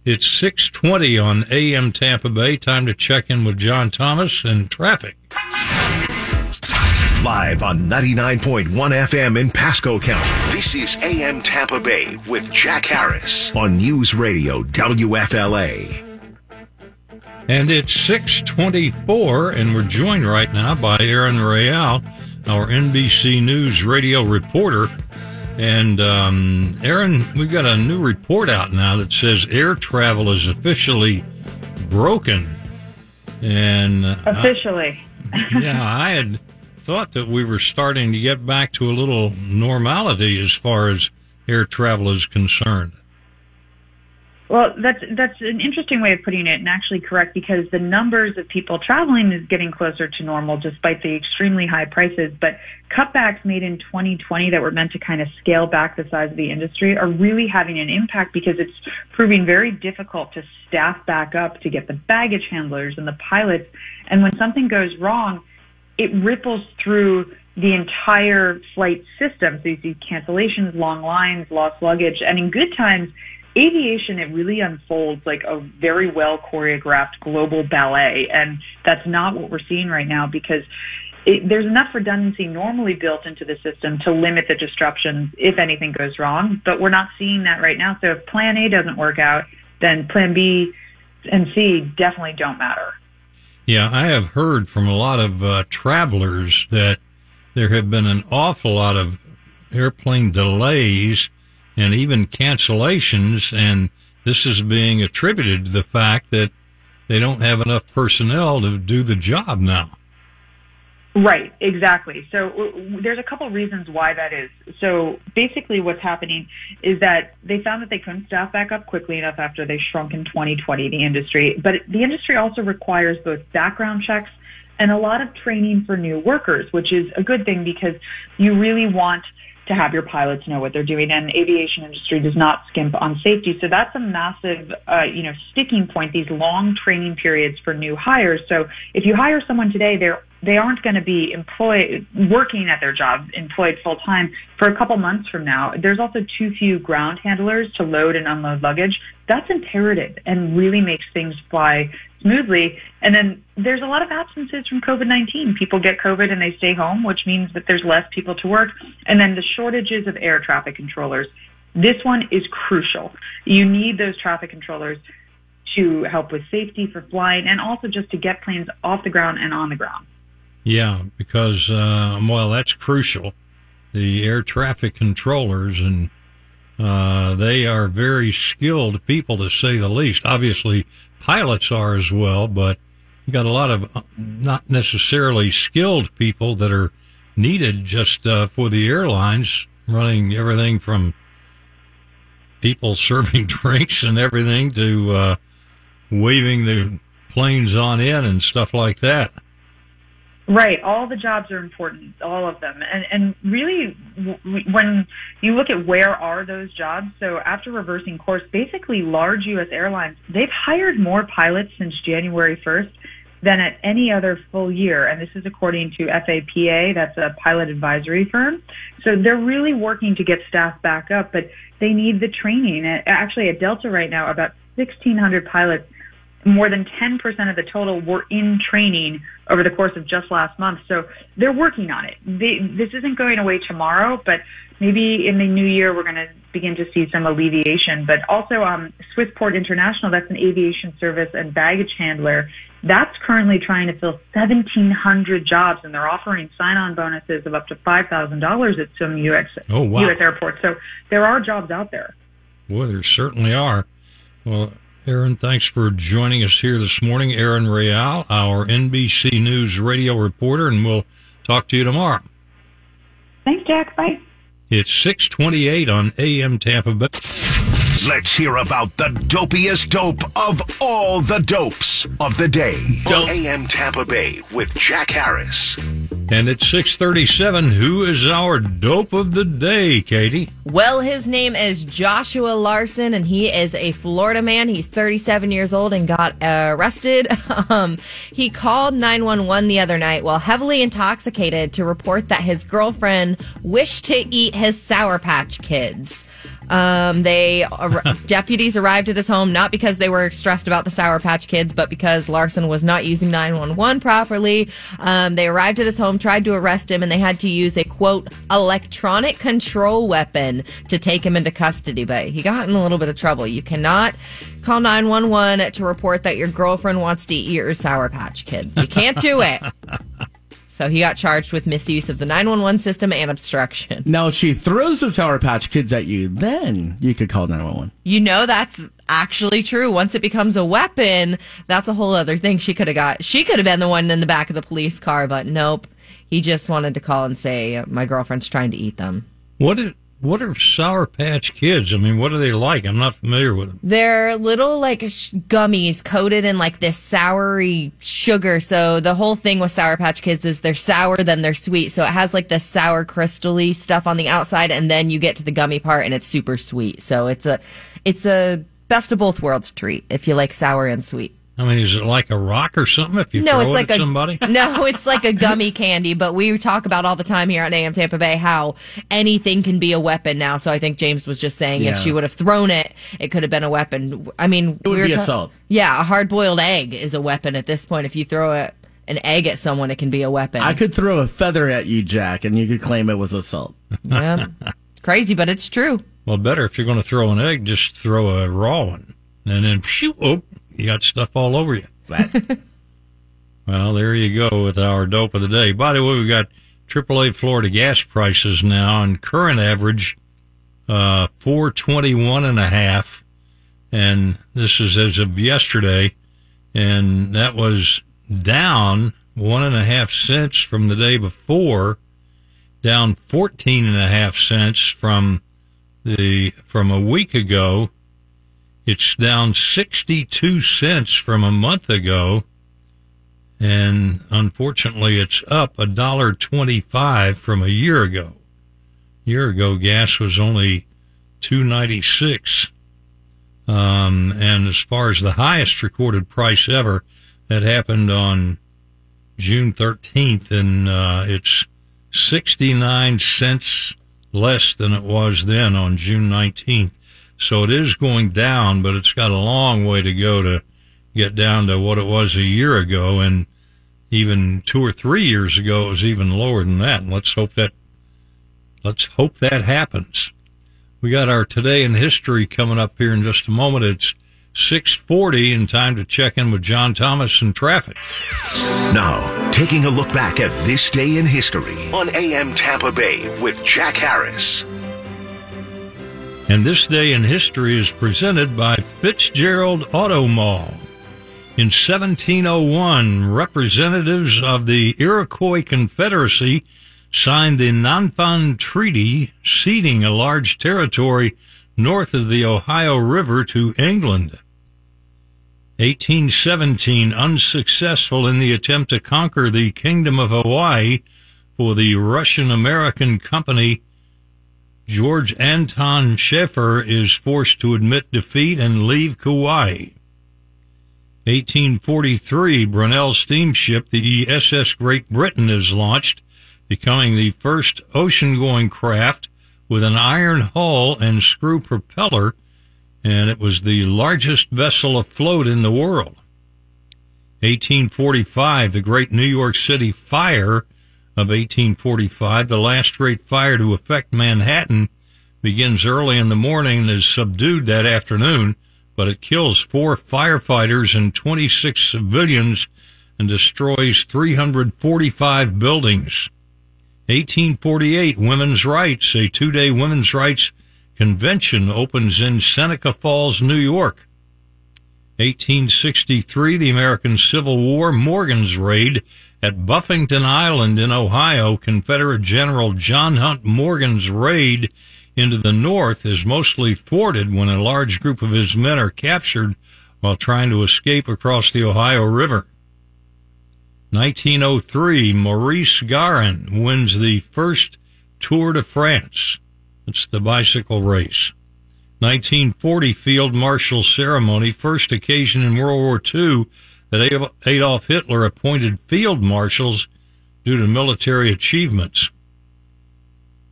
It's 620 on AM Tampa Bay. Time to check in with John Thomas and traffic. Live on 99.1 FM in Pasco County. This is AM Tampa Bay with Jack Harris on News Radio WFLA. And it's 624, and we're joined right now by Aaron Real, our NBC News radio reporter. And um, Aaron, we've got a new report out now that says air travel is officially broken. And uh, Officially. yeah, I had thought that we were starting to get back to a little normality as far as air travel is concerned. Well, that's that's an interesting way of putting it, and actually correct because the numbers of people traveling is getting closer to normal despite the extremely high prices. But cutbacks made in 2020 that were meant to kind of scale back the size of the industry are really having an impact because it's proving very difficult to staff back up to get the baggage handlers and the pilots. And when something goes wrong, it ripples through the entire flight system. So you see cancellations, long lines, lost luggage, and in good times aviation, it really unfolds like a very well choreographed global ballet. And that's not what we're seeing right now because it, there's enough redundancy normally built into the system to limit the disruptions if anything goes wrong. But we're not seeing that right now. So if plan A doesn't work out, then plan B and C definitely don't matter. Yeah, I have heard from a lot of uh, travelers that there have been an awful lot of airplane delays and even cancellations. And this is being attributed to the fact that they don't have enough personnel to do the job now. Right, exactly. So w- there's a couple reasons why that is. So basically what's happening is that they found that they couldn't staff back up quickly enough after they shrunk in 2020, the industry. But the industry also requires both background checks and a lot of training for new workers, which is a good thing because you really want – to have your pilots know what they're doing. And aviation industry does not skimp on safety. So that's a massive, uh, you know, sticking point, these long training periods for new hires. So if you hire someone today, they're, they aren't going to be employed, working at their job, employed full time for a couple months from now. There's also too few ground handlers to load and unload luggage. That's imperative and really makes things fly smoothly. And then there's a lot of absences from COVID-19. People get COVID and they stay home, which means that there's less people to work. And then the shortages of air traffic controllers. This one is crucial. You need those traffic controllers to help with safety for flying and also just to get planes off the ground and on the ground. Yeah, because, uh, well, that's crucial. The air traffic controllers and uh, they are very skilled people to say the least. Obviously, pilots are as well, but you got a lot of uh, not necessarily skilled people that are needed just uh, for the airlines, running everything from people serving drinks and everything to uh, waving the planes on in and stuff like that. Right. All the jobs are important, all of them. And, and really, when you look at where are those jobs, so after reversing course, basically large U.S. airlines, they've hired more pilots since January 1st than at any other full year. And this is according to FAPA, that's a pilot advisory firm. So they're really working to get staff back up, but they need the training. Actually, at Delta right now, about 1,600 pilots more than 10% of the total were in training over the course of just last month. So they're working on it. They, this isn't going away tomorrow, but maybe in the new year we're going to begin to see some alleviation. But also, um, Swissport International, that's an aviation service and baggage handler. That's currently trying to fill 1,700 jobs, and they're offering sign-on bonuses of up to $5,000 at some U.S. Oh, wow. U.S. airports. So there are jobs out there. Well, there certainly are. Well, Aaron, thanks for joining us here this morning. Aaron Real, our NBC News radio reporter, and we'll talk to you tomorrow. Thanks, Jack. Bye. It's 628 on AM Tampa Bay. Let's hear about the dopiest dope of all the dopes of the day. Dope. AM Tampa Bay with Jack Harris. And at 637. Who is our dope of the day, Katie? Well, his name is Joshua Larson, and he is a Florida man. He's 37 years old and got arrested. Um, he called 911 the other night while heavily intoxicated to report that his girlfriend wished to eat his Sour Patch Kids. Um, they ar- deputies arrived at his home not because they were stressed about the Sour Patch Kids, but because Larson was not using 911 properly. Um, they arrived at his home, tried to arrest him, and they had to use a quote electronic control weapon to take him into custody. But he got in a little bit of trouble. You cannot call 911 to report that your girlfriend wants to eat your Sour Patch Kids. You can't do it. So he got charged with misuse of the 911 system and obstruction. Now, if she throws the Sour Patch Kids at you, then you could call 911. You know that's actually true. Once it becomes a weapon, that's a whole other thing. She could have got. She could have been the one in the back of the police car, but nope. He just wanted to call and say my girlfriend's trying to eat them. What is, what are Sour Patch Kids? I mean, what are they like? I'm not familiar with them. They're little like gummies coated in like this soury sugar. So the whole thing with Sour Patch Kids is they're sour, then they're sweet. So it has like the sour crystally stuff on the outside, and then you get to the gummy part, and it's super sweet. So it's a, it's a best of both worlds treat if you like sour and sweet. I mean, is it like a rock or something if you No, throw it's it like at a somebody? no, it's like a gummy candy. But we talk about all the time here on AM Tampa Bay how anything can be a weapon now. So I think James was just saying Yeah. if she would have thrown it, it could have been a weapon. I mean, It would we were be ta- assault. Yeah, a hard boiled egg is a weapon at this point. If you throw a, an egg at someone, it can be a weapon. I could throw a feather at you, Jack, and you could claim it was assault. yeah, crazy, but it's true. Well, better if you're going to throw an egg, just throw a raw one, and then shoot, oh, you got stuff all over you. well, there you go with our dope of the day. By the way, we got AAA Florida gas prices now, and current average uh, four twenty one and a half, and this is as of yesterday, and that was down one and a half cents from the day before, down fourteen and a half cents from the from a week ago. It's down 62 cents from a month ago. And unfortunately, it's up a dollar 25 from a year ago. A year ago, gas was only 296. Um, and as far as the highest recorded price ever, that happened on June 13th, and uh, it's 69 cents less than it was then on June 19th. So it is going down, but it's got a long way to go to get down to what it was a year ago. And even two or three years ago, it was even lower than that. And let's hope that, let's hope that happens. We got our today in history coming up here in just a moment. It's 640 and time to check in with John Thomas and traffic. Now, taking a look back at this day in history on AM Tampa Bay with Jack Harris. And this day in history is presented by Fitzgerald Auto Mall. In 1701, representatives of the Iroquois Confederacy signed the Nanfan Treaty, ceding a large territory north of the Ohio River to England. 1817, unsuccessful in the attempt to conquer the Kingdom of Hawaii for the Russian American company George Anton Schaeffer is forced to admit defeat and leave Kauai. 1843, Brunel steamship, the SS Great Britain, is launched, becoming the first ocean-going craft with an iron hull and screw propeller, and it was the largest vessel afloat in the world. 1845, the Great New York City Fire of 1845, the last great fire to affect Manhattan, begins early in the morning and is subdued that afternoon, but it kills four firefighters and 26 civilians and destroys 345 buildings. 1848, Women's Rights, a two-day women's rights convention opens in Seneca Falls, New York. 1863, the American Civil War, Morgan's Raid at Buffington Island in Ohio, Confederate General John Hunt Morgan's raid into the North is mostly thwarted when a large group of his men are captured while trying to escape across the Ohio River. 1903, Maurice Garin wins the first Tour de France. It's the bicycle race. 1940 Field Marshal Ceremony, first occasion in World War II that Adolf Hitler appointed field marshals due to military achievements.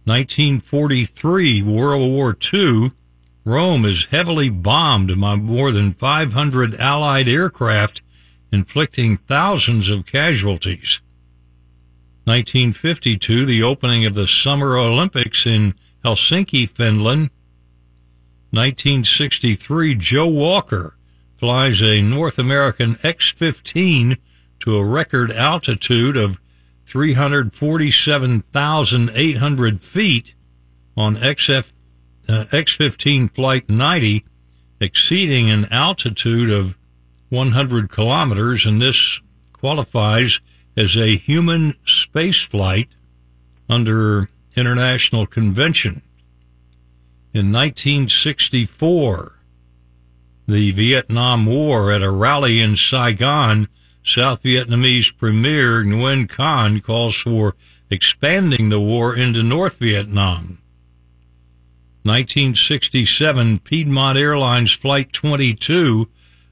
1943 World War II Rome is heavily bombed by more than 500 Allied aircraft, inflicting thousands of casualties. 1952, the opening of the Summer Olympics in Helsinki, Finland. 1963, Joe Walker flies a North American X 15 to a record altitude of 347,800 feet on XF, uh, X15 Flight 90, exceeding an altitude of 100 kilometers, and this qualifies as a human space flight under international convention. In 1964, the Vietnam War at a rally in Saigon, South Vietnamese Premier Nguyen Thanh calls for expanding the war into North Vietnam. 1967, Piedmont Airlines Flight 22,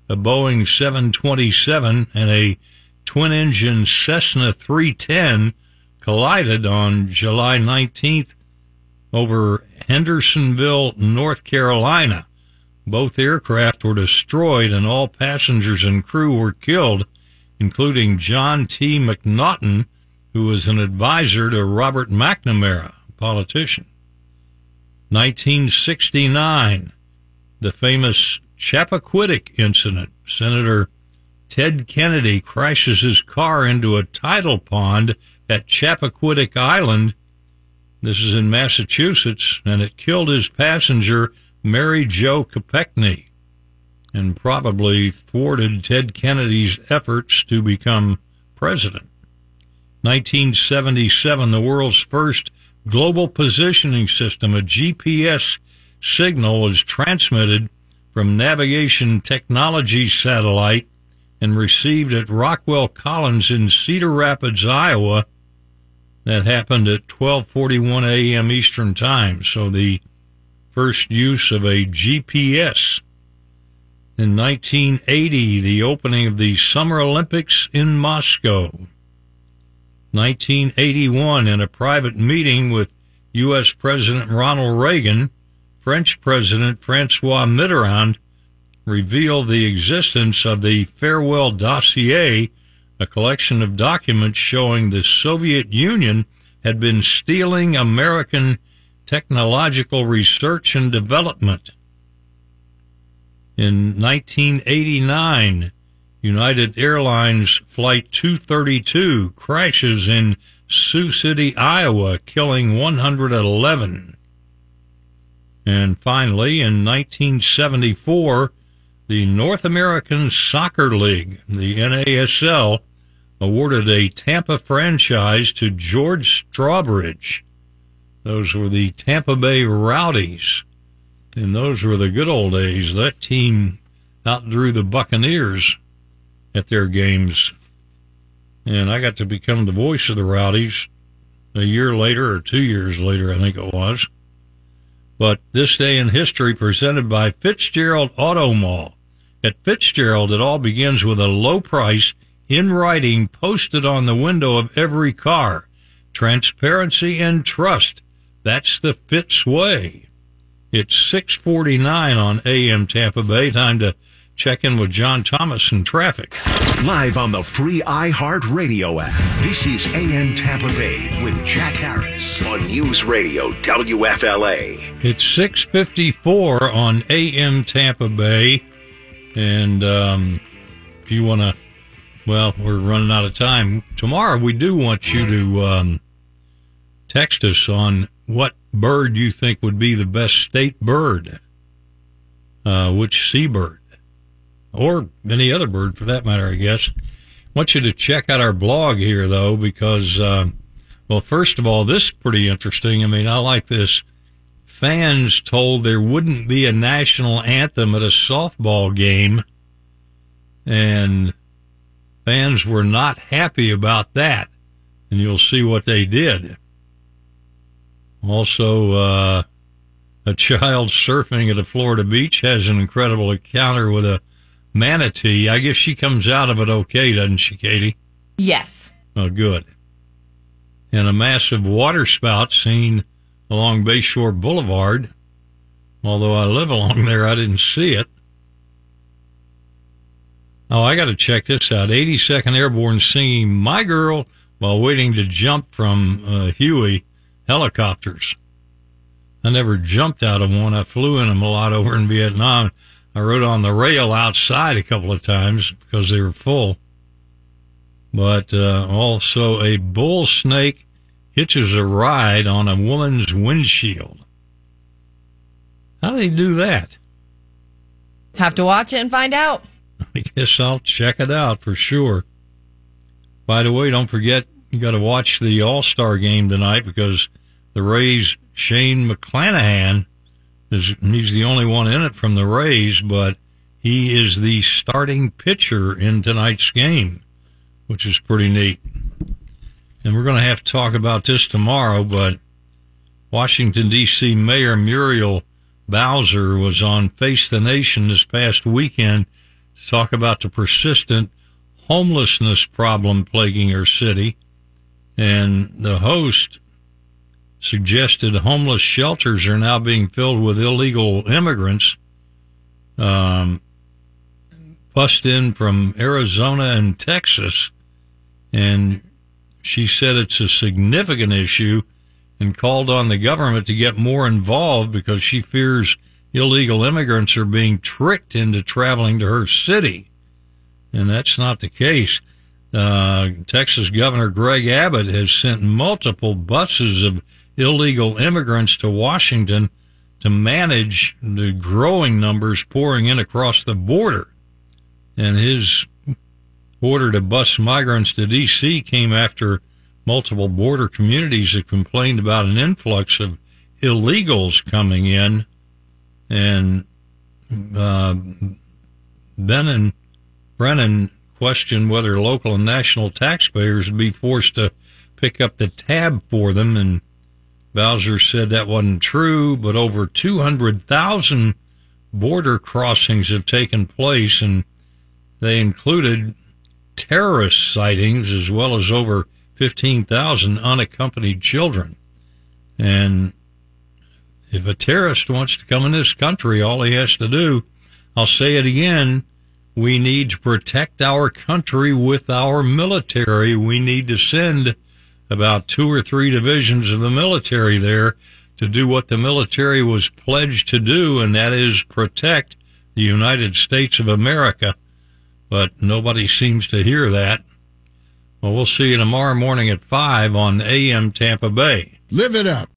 a Boeing 727 and a twin engine Cessna 310 collided on July 19th over Hendersonville, North Carolina. Both aircraft were destroyed and all passengers and crew were killed, including John T. McNaughton, who was an advisor to Robert McNamara, a politician. 1969, the famous Chappaquiddick incident. Senator Ted Kennedy crashes his car into a tidal pond at Chappaquiddick Island. This is in Massachusetts, and it killed his passenger, Mary Jo Kopechne, and probably thwarted Ted Kennedy's efforts to become president. 1977, the world's first global positioning system, a GPS signal, was transmitted from Navigation Technology Satellite and received at Rockwell Collins in Cedar Rapids, Iowa. That happened at 12:41 a.m. Eastern Time. So the first use of a GPS. In 1980, the opening of the Summer Olympics in Moscow. 1981, in a private meeting with U.S. President Ronald Reagan, French President Francois Mitterrand revealed the existence of the Farewell Dossier, a collection of documents showing the Soviet Union had been stealing American technological research and development. In 1989, United Airlines Flight 232 crashes in Sioux City, Iowa, killing 111. And finally, in 1974, the North American Soccer League, the NASL, awarded a Tampa franchise to George Strawbridge. Those were the Tampa Bay Rowdies. And those were the good old days. That team outdrew the Buccaneers at their games. And I got to become the voice of the Rowdies a year later, or two years later, I think it was. But this day in history presented by Fitzgerald Auto Mall. At Fitzgerald, it all begins with a low price in writing posted on the window of every car. Transparency and trust. That's the Fitz way. It's 649 on AM Tampa Bay. Time to check in with John Thomas in traffic. Live on the free iHeart Radio app. This is AM Tampa Bay with Jack Harris on News Radio WFLA. It's 654 on AM Tampa Bay. And um, if you want to, well, we're running out of time. Tomorrow, we do want you to um, text us on what bird you think would be the best state bird, uh, which seabird, or any other bird for that matter, I guess. I want you to check out our blog here, though, because, um, well, first of all, this is pretty interesting. I mean, I like this fans told there wouldn't be a national anthem at a softball game, and fans were not happy about that. And you'll see what they did. Also, uh, a child surfing at a Florida beach has an incredible encounter with a manatee. I guess she comes out of it okay, doesn't she, Katie? Yes. Oh, good. And a massive water spout seen along Bayshore Boulevard. Although I live along there, I didn't see it. Oh, I got to check this out. 82nd Airborne singing My Girl while waiting to jump from uh, Huey helicopters. I never jumped out of one. I flew in them a lot over in Vietnam. I rode on the rail outside a couple of times because they were full. But uh, also, a bull snake hitches a ride on a woman's windshield. How do they do that? Have to watch it and find out. I guess I'll check it out for sure. By the way, don't forget you got to watch the All Star game tonight because the Rays Shane McClanahan is he's the only one in it from the Rays, but he is the starting pitcher in tonight's game, which is pretty neat. And we're going to have to talk about this tomorrow, but Washington D.C. Mayor Muriel Bowser was on Face the Nation this past weekend to talk about the persistent homelessness problem plaguing her city. And the host suggested homeless shelters are now being filled with illegal immigrants, um, bust in from Arizona and Texas. And she said it's a significant issue and called on the government to get more involved because she fears illegal immigrants are being tricked into traveling to her city. And that's not the case. Uh, Texas Governor Greg Abbott has sent multiple buses of illegal immigrants to Washington to manage the growing numbers pouring in across the border. And his order to bus migrants to D.C. came after multiple border communities have complained about an influx of illegals coming in. And uh, Brennan questioned whether local and national taxpayers would be forced to pick up the tab for them. And Bowser said that wasn't true, but over 200,000 border crossings have taken place, and they included terrorist sightings as well as over 15,000 unaccompanied children. And if a terrorist wants to come in this country, all he has to do, I'll say it again, we need to protect our country with our military. We need to send about two or three divisions of the military there to do what the military was pledged to do, and that is protect the United States of America. But nobody seems to hear that. Well, we'll see you tomorrow morning at 5 on AM Tampa Bay. Live it up.